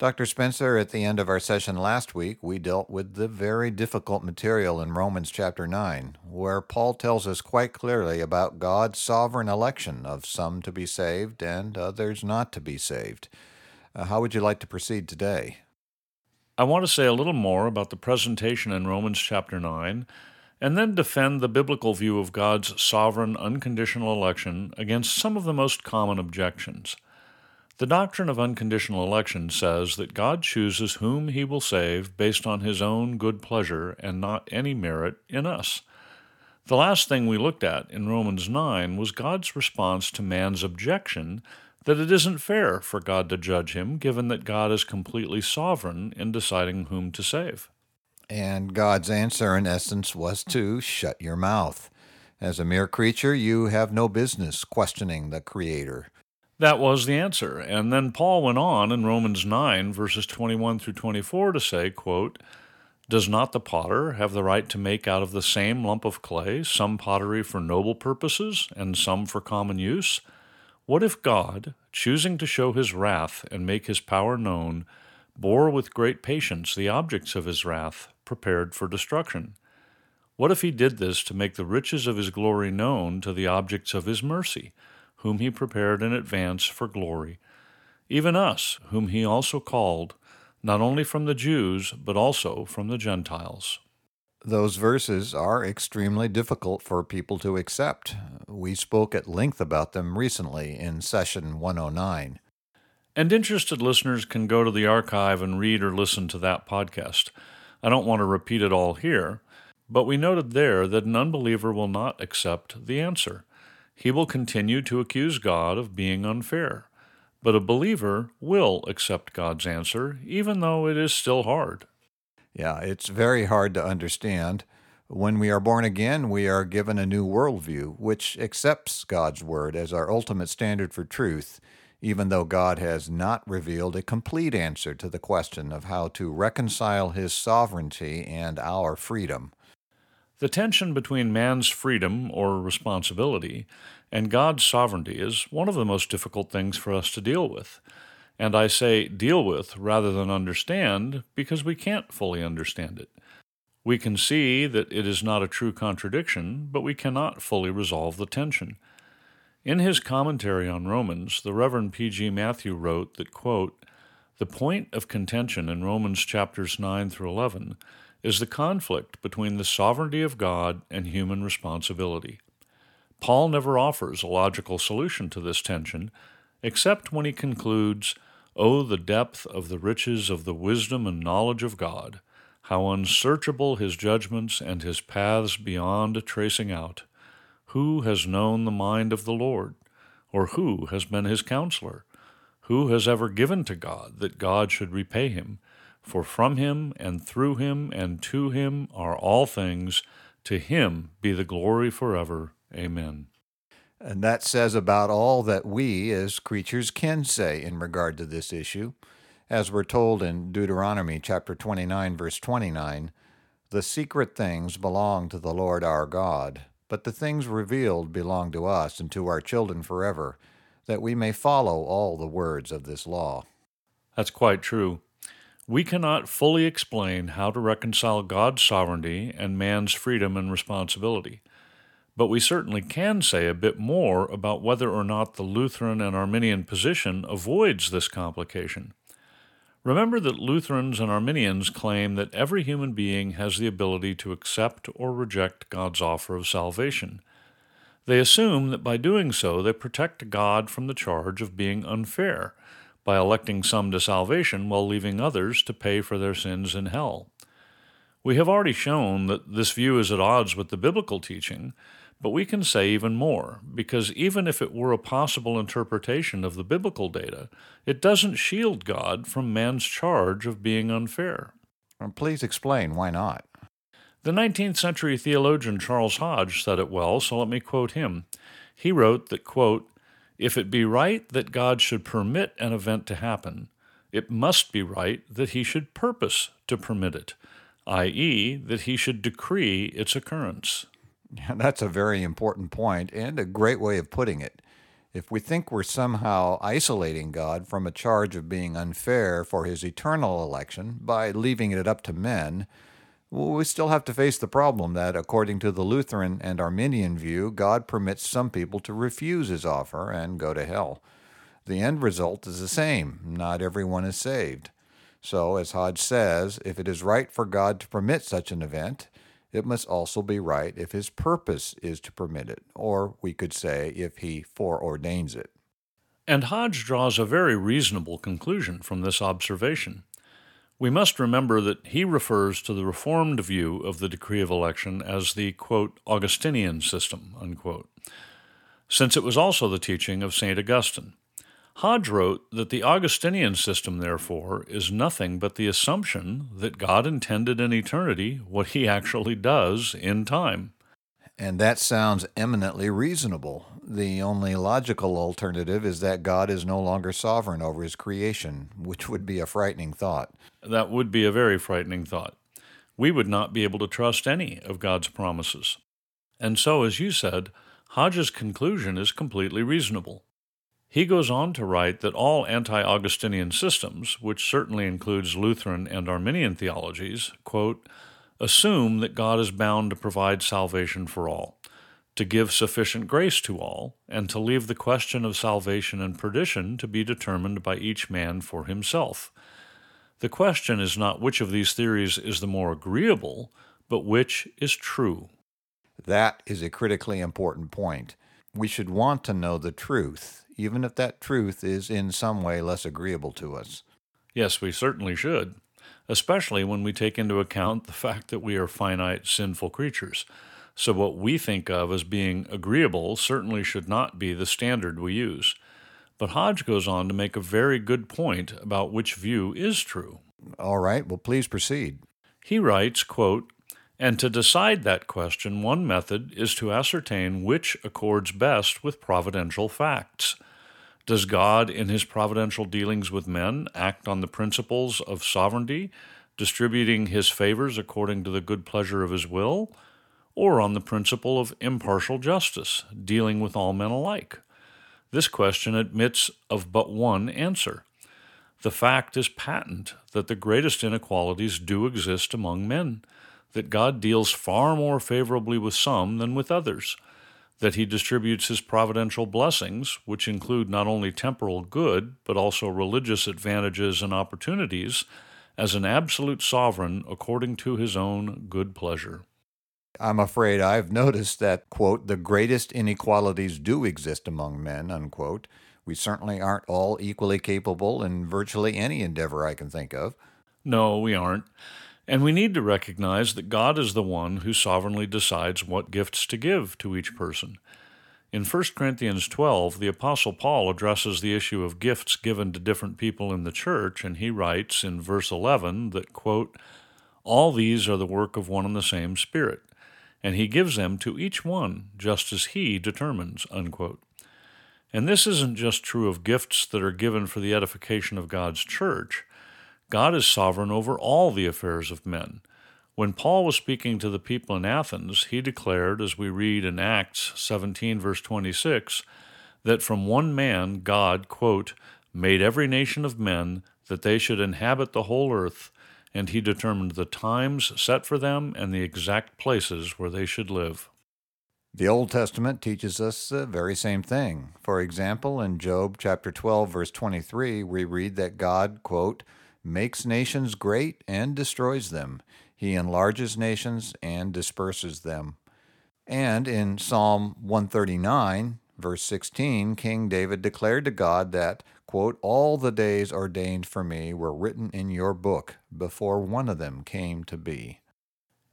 Dr. Spencer, at the end of our session last week, we dealt with the very difficult material in Romans chapter 9, where Paul tells us quite clearly about God's sovereign election of some to be saved and others not to be saved. Uh, how would you like to proceed today? I want to say a little more about the presentation in Romans chapter 9 and then defend the biblical view of God's sovereign, unconditional election against some of the most common objections. The doctrine of unconditional election says that God chooses whom he will save based on his own good pleasure and not any merit in us. The last thing we looked at in Romans 9 was God's response to man's objection that it isn't fair for God to judge him, given that God is completely sovereign in deciding whom to save. And God's answer, in essence, was to shut your mouth. As a mere creature, you have no business questioning the Creator. That was the answer. And then Paul went on in Romans 9, verses 21 through 24, to say, quote, Does not the potter have the right to make out of the same lump of clay some pottery for noble purposes and some for common use? What if God, choosing to show his wrath and make his power known, bore with great patience the objects of his wrath, prepared for destruction. What if he did this to make the riches of his glory known to the objects of his mercy, whom he prepared in advance for glory, even us, whom he also called, not only from the Jews, but also from the Gentiles? Those verses are extremely difficult for people to accept. We spoke at length about them recently in session 109. And interested listeners can go to the archive and read or listen to that podcast. I don't want to repeat it all here, but we noted there that an unbeliever will not accept the answer. He will continue to accuse God of being unfair. But a believer will accept God's answer, even though it is still hard. Yeah, it's very hard to understand. When we are born again, we are given a new worldview, which accepts God's Word as our ultimate standard for truth even though God has not revealed a complete answer to the question of how to reconcile his sovereignty and our freedom. The tension between man's freedom or responsibility and God's sovereignty is one of the most difficult things for us to deal with. And I say deal with rather than understand because we can't fully understand it. We can see that it is not a true contradiction, but we cannot fully resolve the tension. In his commentary on Romans, the Reverend P.G. Matthew wrote that, quote, The point of contention in Romans chapters 9 through 11 is the conflict between the sovereignty of God and human responsibility. Paul never offers a logical solution to this tension, except when he concludes, Oh, the depth of the riches of the wisdom and knowledge of God! How unsearchable his judgments and his paths beyond tracing out! Who has known the mind of the Lord? Or who has been his counselor? Who has ever given to God that God should repay him? For from him and through him and to him are all things. To him be the glory forever. Amen. And that says about all that we as creatures can say in regard to this issue. As we're told in Deuteronomy chapter 29 verse 29, the secret things belong to the Lord our God, but the things revealed belong to us and to our children forever, that we may follow all the words of this law. That's quite true. We cannot fully explain how to reconcile God's sovereignty and man's freedom and responsibility. But we certainly can say a bit more about whether or not the Lutheran and Arminian position avoids this complication. Remember that Lutherans and Arminians claim that every human being has the ability to accept or reject God's offer of salvation. They assume that by doing so they protect God from the charge of being unfair by electing some to salvation while leaving others to pay for their sins in hell. We have already shown that this view is at odds with the biblical teaching, but we can say even more, because even if it were a possible interpretation of the biblical data, it doesn't shield God from man's charge of being unfair. Please explain why not. The 19th century theologian Charles Hodge said it well, so let me quote him. He wrote that, quote, If it be right that God should permit an event to happen, it must be right that he should purpose to permit it, i.e., that he should decree its occurrence. Yeah, that's a very important point and a great way of putting it. If we think we're somehow isolating God from a charge of being unfair for his eternal election by leaving it up to men, we still have to face the problem that, according to the Lutheran and Arminian view, God permits some people to refuse his offer and go to hell. The end result is the same not everyone is saved. So, as Hodge says, if it is right for God to permit such an event, it must also be right if his purpose is to permit it, or we could say if he foreordains it. And Hodge draws a very reasonable conclusion from this observation. We must remember that he refers to the Reformed view of the decree of election as the, quote, Augustinian system, unquote, since it was also the teaching of St. Augustine. Hodge wrote that the Augustinian system, therefore, is nothing but the assumption that God intended in eternity what he actually does in time. And that sounds eminently reasonable. The only logical alternative is that God is no longer sovereign over his creation, which would be a frightening thought. That would be a very frightening thought. We would not be able to trust any of God's promises. And so, as you said, Hodge's conclusion is completely reasonable. He goes on to write that all anti Augustinian systems, which certainly includes Lutheran and Arminian theologies, quote, assume that God is bound to provide salvation for all, to give sufficient grace to all, and to leave the question of salvation and perdition to be determined by each man for himself. The question is not which of these theories is the more agreeable, but which is true. That is a critically important point. We should want to know the truth even if that truth is in some way less agreeable to us. Yes, we certainly should, especially when we take into account the fact that we are finite, sinful creatures. So, what we think of as being agreeable certainly should not be the standard we use. But Hodge goes on to make a very good point about which view is true. All right, well, please proceed. He writes, quote, and to decide that question, one method is to ascertain which accords best with providential facts. Does God, in his providential dealings with men, act on the principles of sovereignty, distributing his favors according to the good pleasure of his will, or on the principle of impartial justice, dealing with all men alike? This question admits of but one answer. The fact is patent that the greatest inequalities do exist among men, that God deals far more favorably with some than with others that he distributes his providential blessings, which include not only temporal good, but also religious advantages and opportunities, as an absolute sovereign according to his own good pleasure. I'm afraid I've noticed that, quote, the greatest inequalities do exist among men, unquote. We certainly aren't all equally capable in virtually any endeavor I can think of. No, we aren't. And we need to recognize that God is the one who sovereignly decides what gifts to give to each person. In 1 Corinthians 12, the Apostle Paul addresses the issue of gifts given to different people in the church, and he writes in verse 11 that, quote, All these are the work of one and the same Spirit, and he gives them to each one just as he determines. Unquote. And this isn't just true of gifts that are given for the edification of God's church. God is sovereign over all the affairs of men. When Paul was speaking to the people in Athens, he declared, as we read in Acts 17, verse 26, that from one man God, quote, made every nation of men that they should inhabit the whole earth, and he determined the times set for them and the exact places where they should live. The Old Testament teaches us the very same thing. For example, in Job chapter 12 verse 23, we read that God, quote, makes nations great and destroys them. He enlarges nations and disperses them. And in Psalm 139, verse 16, King David declared to God that, quote, All the days ordained for me were written in your book before one of them came to be.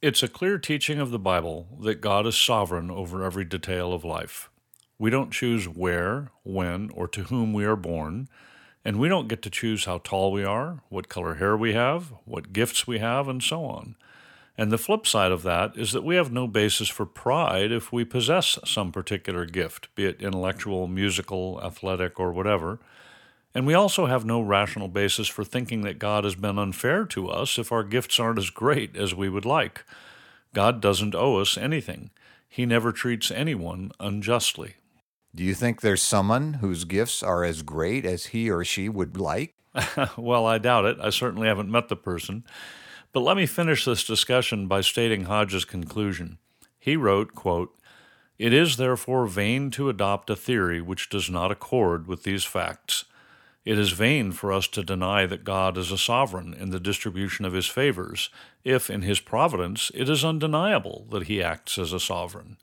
It's a clear teaching of the Bible that God is sovereign over every detail of life. We don't choose where, when, or to whom we are born. And we don't get to choose how tall we are, what color hair we have, what gifts we have, and so on. And the flip side of that is that we have no basis for pride if we possess some particular gift, be it intellectual, musical, athletic, or whatever. And we also have no rational basis for thinking that God has been unfair to us if our gifts aren't as great as we would like. God doesn't owe us anything. He never treats anyone unjustly. Do you think there's someone whose gifts are as great as he or she would like? well, I doubt it. I certainly haven't met the person. But let me finish this discussion by stating Hodge's conclusion. He wrote, quote, It is therefore vain to adopt a theory which does not accord with these facts. It is vain for us to deny that God is a sovereign in the distribution of his favors, if in his providence it is undeniable that he acts as a sovereign.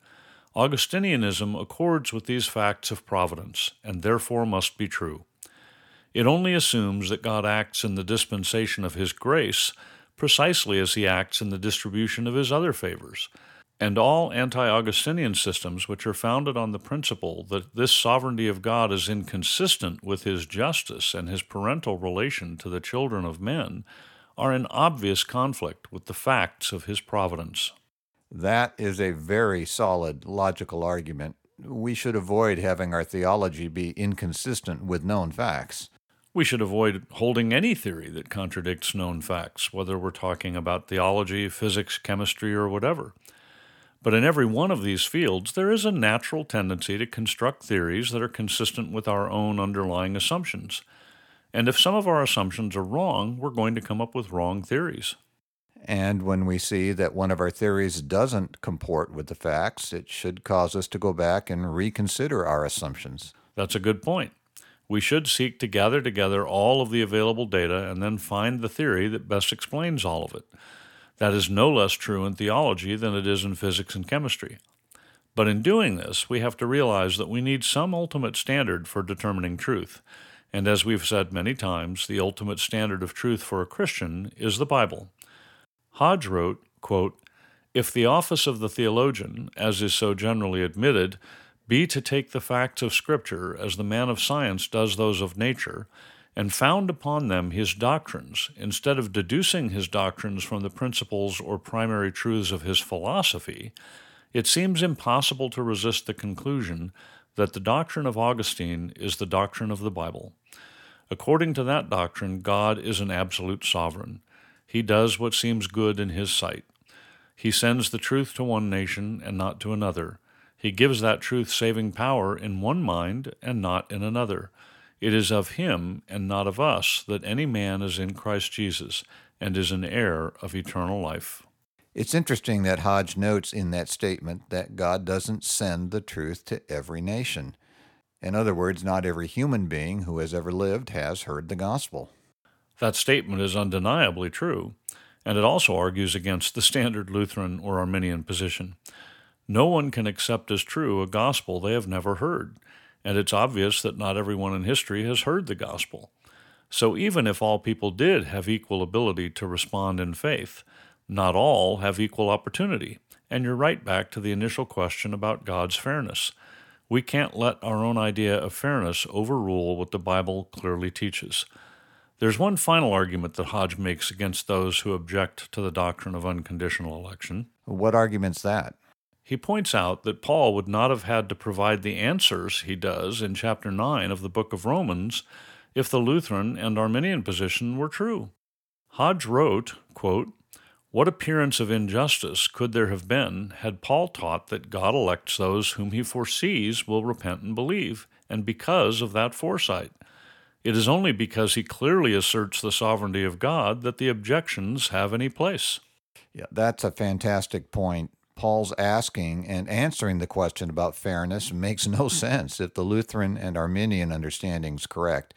Augustinianism accords with these facts of providence, and therefore must be true. It only assumes that God acts in the dispensation of his grace precisely as he acts in the distribution of his other favors. And all anti Augustinian systems, which are founded on the principle that this sovereignty of God is inconsistent with his justice and his parental relation to the children of men, are in obvious conflict with the facts of his providence. That is a very solid logical argument. We should avoid having our theology be inconsistent with known facts. We should avoid holding any theory that contradicts known facts, whether we're talking about theology, physics, chemistry, or whatever. But in every one of these fields, there is a natural tendency to construct theories that are consistent with our own underlying assumptions. And if some of our assumptions are wrong, we're going to come up with wrong theories. And when we see that one of our theories doesn't comport with the facts, it should cause us to go back and reconsider our assumptions. That's a good point. We should seek to gather together all of the available data and then find the theory that best explains all of it. That is no less true in theology than it is in physics and chemistry. But in doing this, we have to realize that we need some ultimate standard for determining truth. And as we've said many times, the ultimate standard of truth for a Christian is the Bible. Hodge wrote, quote, If the office of the theologian, as is so generally admitted, be to take the facts of Scripture as the man of science does those of nature, and found upon them his doctrines, instead of deducing his doctrines from the principles or primary truths of his philosophy, it seems impossible to resist the conclusion that the doctrine of Augustine is the doctrine of the Bible. According to that doctrine, God is an absolute sovereign. He does what seems good in his sight. He sends the truth to one nation and not to another he gives that truth saving power in one mind and not in another. It is of him and not of us that any man is in Christ Jesus and is an heir of eternal life. It's interesting that Hodge notes in that statement that God doesn't send the truth to every nation. In other words, not every human being who has ever lived has heard the gospel. That statement is undeniably true, and it also argues against the standard Lutheran or Arminian position. No one can accept as true a gospel they have never heard, and it's obvious that not everyone in history has heard the gospel. So even if all people did have equal ability to respond in faith, not all have equal opportunity. And you're right back to the initial question about God's fairness. We can't let our own idea of fairness overrule what the Bible clearly teaches. There's one final argument that Hodge makes against those who object to the doctrine of unconditional election. What argument's that? he points out that Paul would not have had to provide the answers he does in chapter 9 of the book of Romans if the Lutheran and Arminian position were true. Hodge wrote, quote, What appearance of injustice could there have been had Paul taught that God elects those whom he foresees will repent and believe, and because of that foresight? It is only because he clearly asserts the sovereignty of God that the objections have any place. Yeah, that's a fantastic point. Paul's asking and answering the question about fairness makes no sense if the Lutheran and Arminian understanding is correct.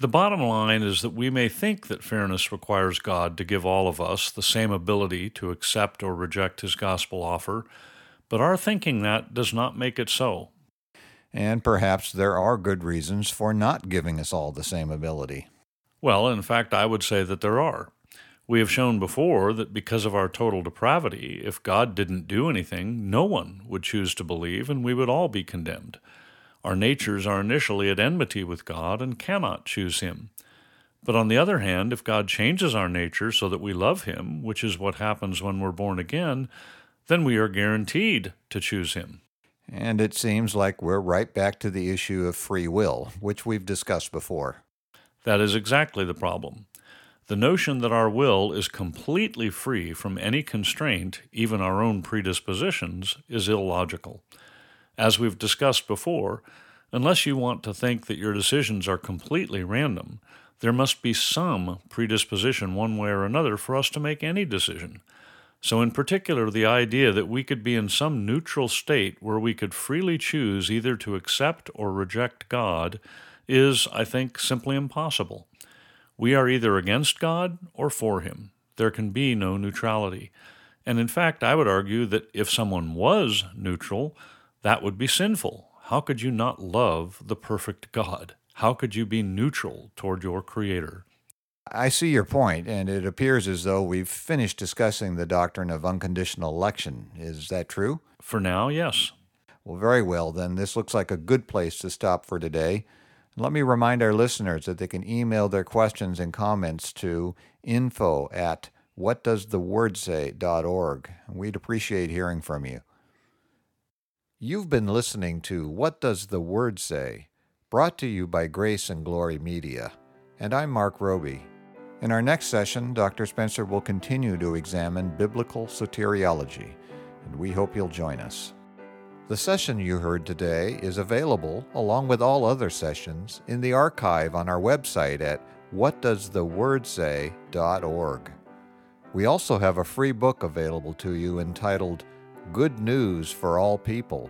The bottom line is that we may think that fairness requires God to give all of us the same ability to accept or reject his gospel offer, but our thinking that does not make it so. And perhaps there are good reasons for not giving us all the same ability. Well, in fact, I would say that there are. We have shown before that because of our total depravity, if God didn't do anything, no one would choose to believe, and we would all be condemned. Our natures are initially at enmity with God and cannot choose Him. But on the other hand, if God changes our nature so that we love Him, which is what happens when we're born again, then we are guaranteed to choose Him. And it seems like we're right back to the issue of free will, which we've discussed before. That is exactly the problem. The notion that our will is completely free from any constraint, even our own predispositions, is illogical. As we've discussed before, unless you want to think that your decisions are completely random, there must be some predisposition one way or another for us to make any decision. So, in particular, the idea that we could be in some neutral state where we could freely choose either to accept or reject God is, I think, simply impossible. We are either against God or for Him. There can be no neutrality. And in fact, I would argue that if someone was neutral, that would be sinful. How could you not love the perfect God? How could you be neutral toward your Creator? I see your point, and it appears as though we've finished discussing the doctrine of unconditional election. Is that true? For now, yes. Well, very well, then. This looks like a good place to stop for today. Let me remind our listeners that they can email their questions and comments to info at whatdoesthewordsay.org. We'd appreciate hearing from you. You've been listening to What Does the Word Say? brought to you by Grace and Glory Media. And I'm Mark Roby. In our next session, Dr. Spencer will continue to examine biblical soteriology, and we hope you'll join us. The session you heard today is available, along with all other sessions, in the archive on our website at whatdoesthewordsay.org. We also have a free book available to you entitled Good News for All People,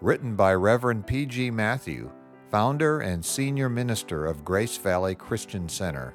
written by Reverend P.G. Matthew, founder and senior minister of Grace Valley Christian Center.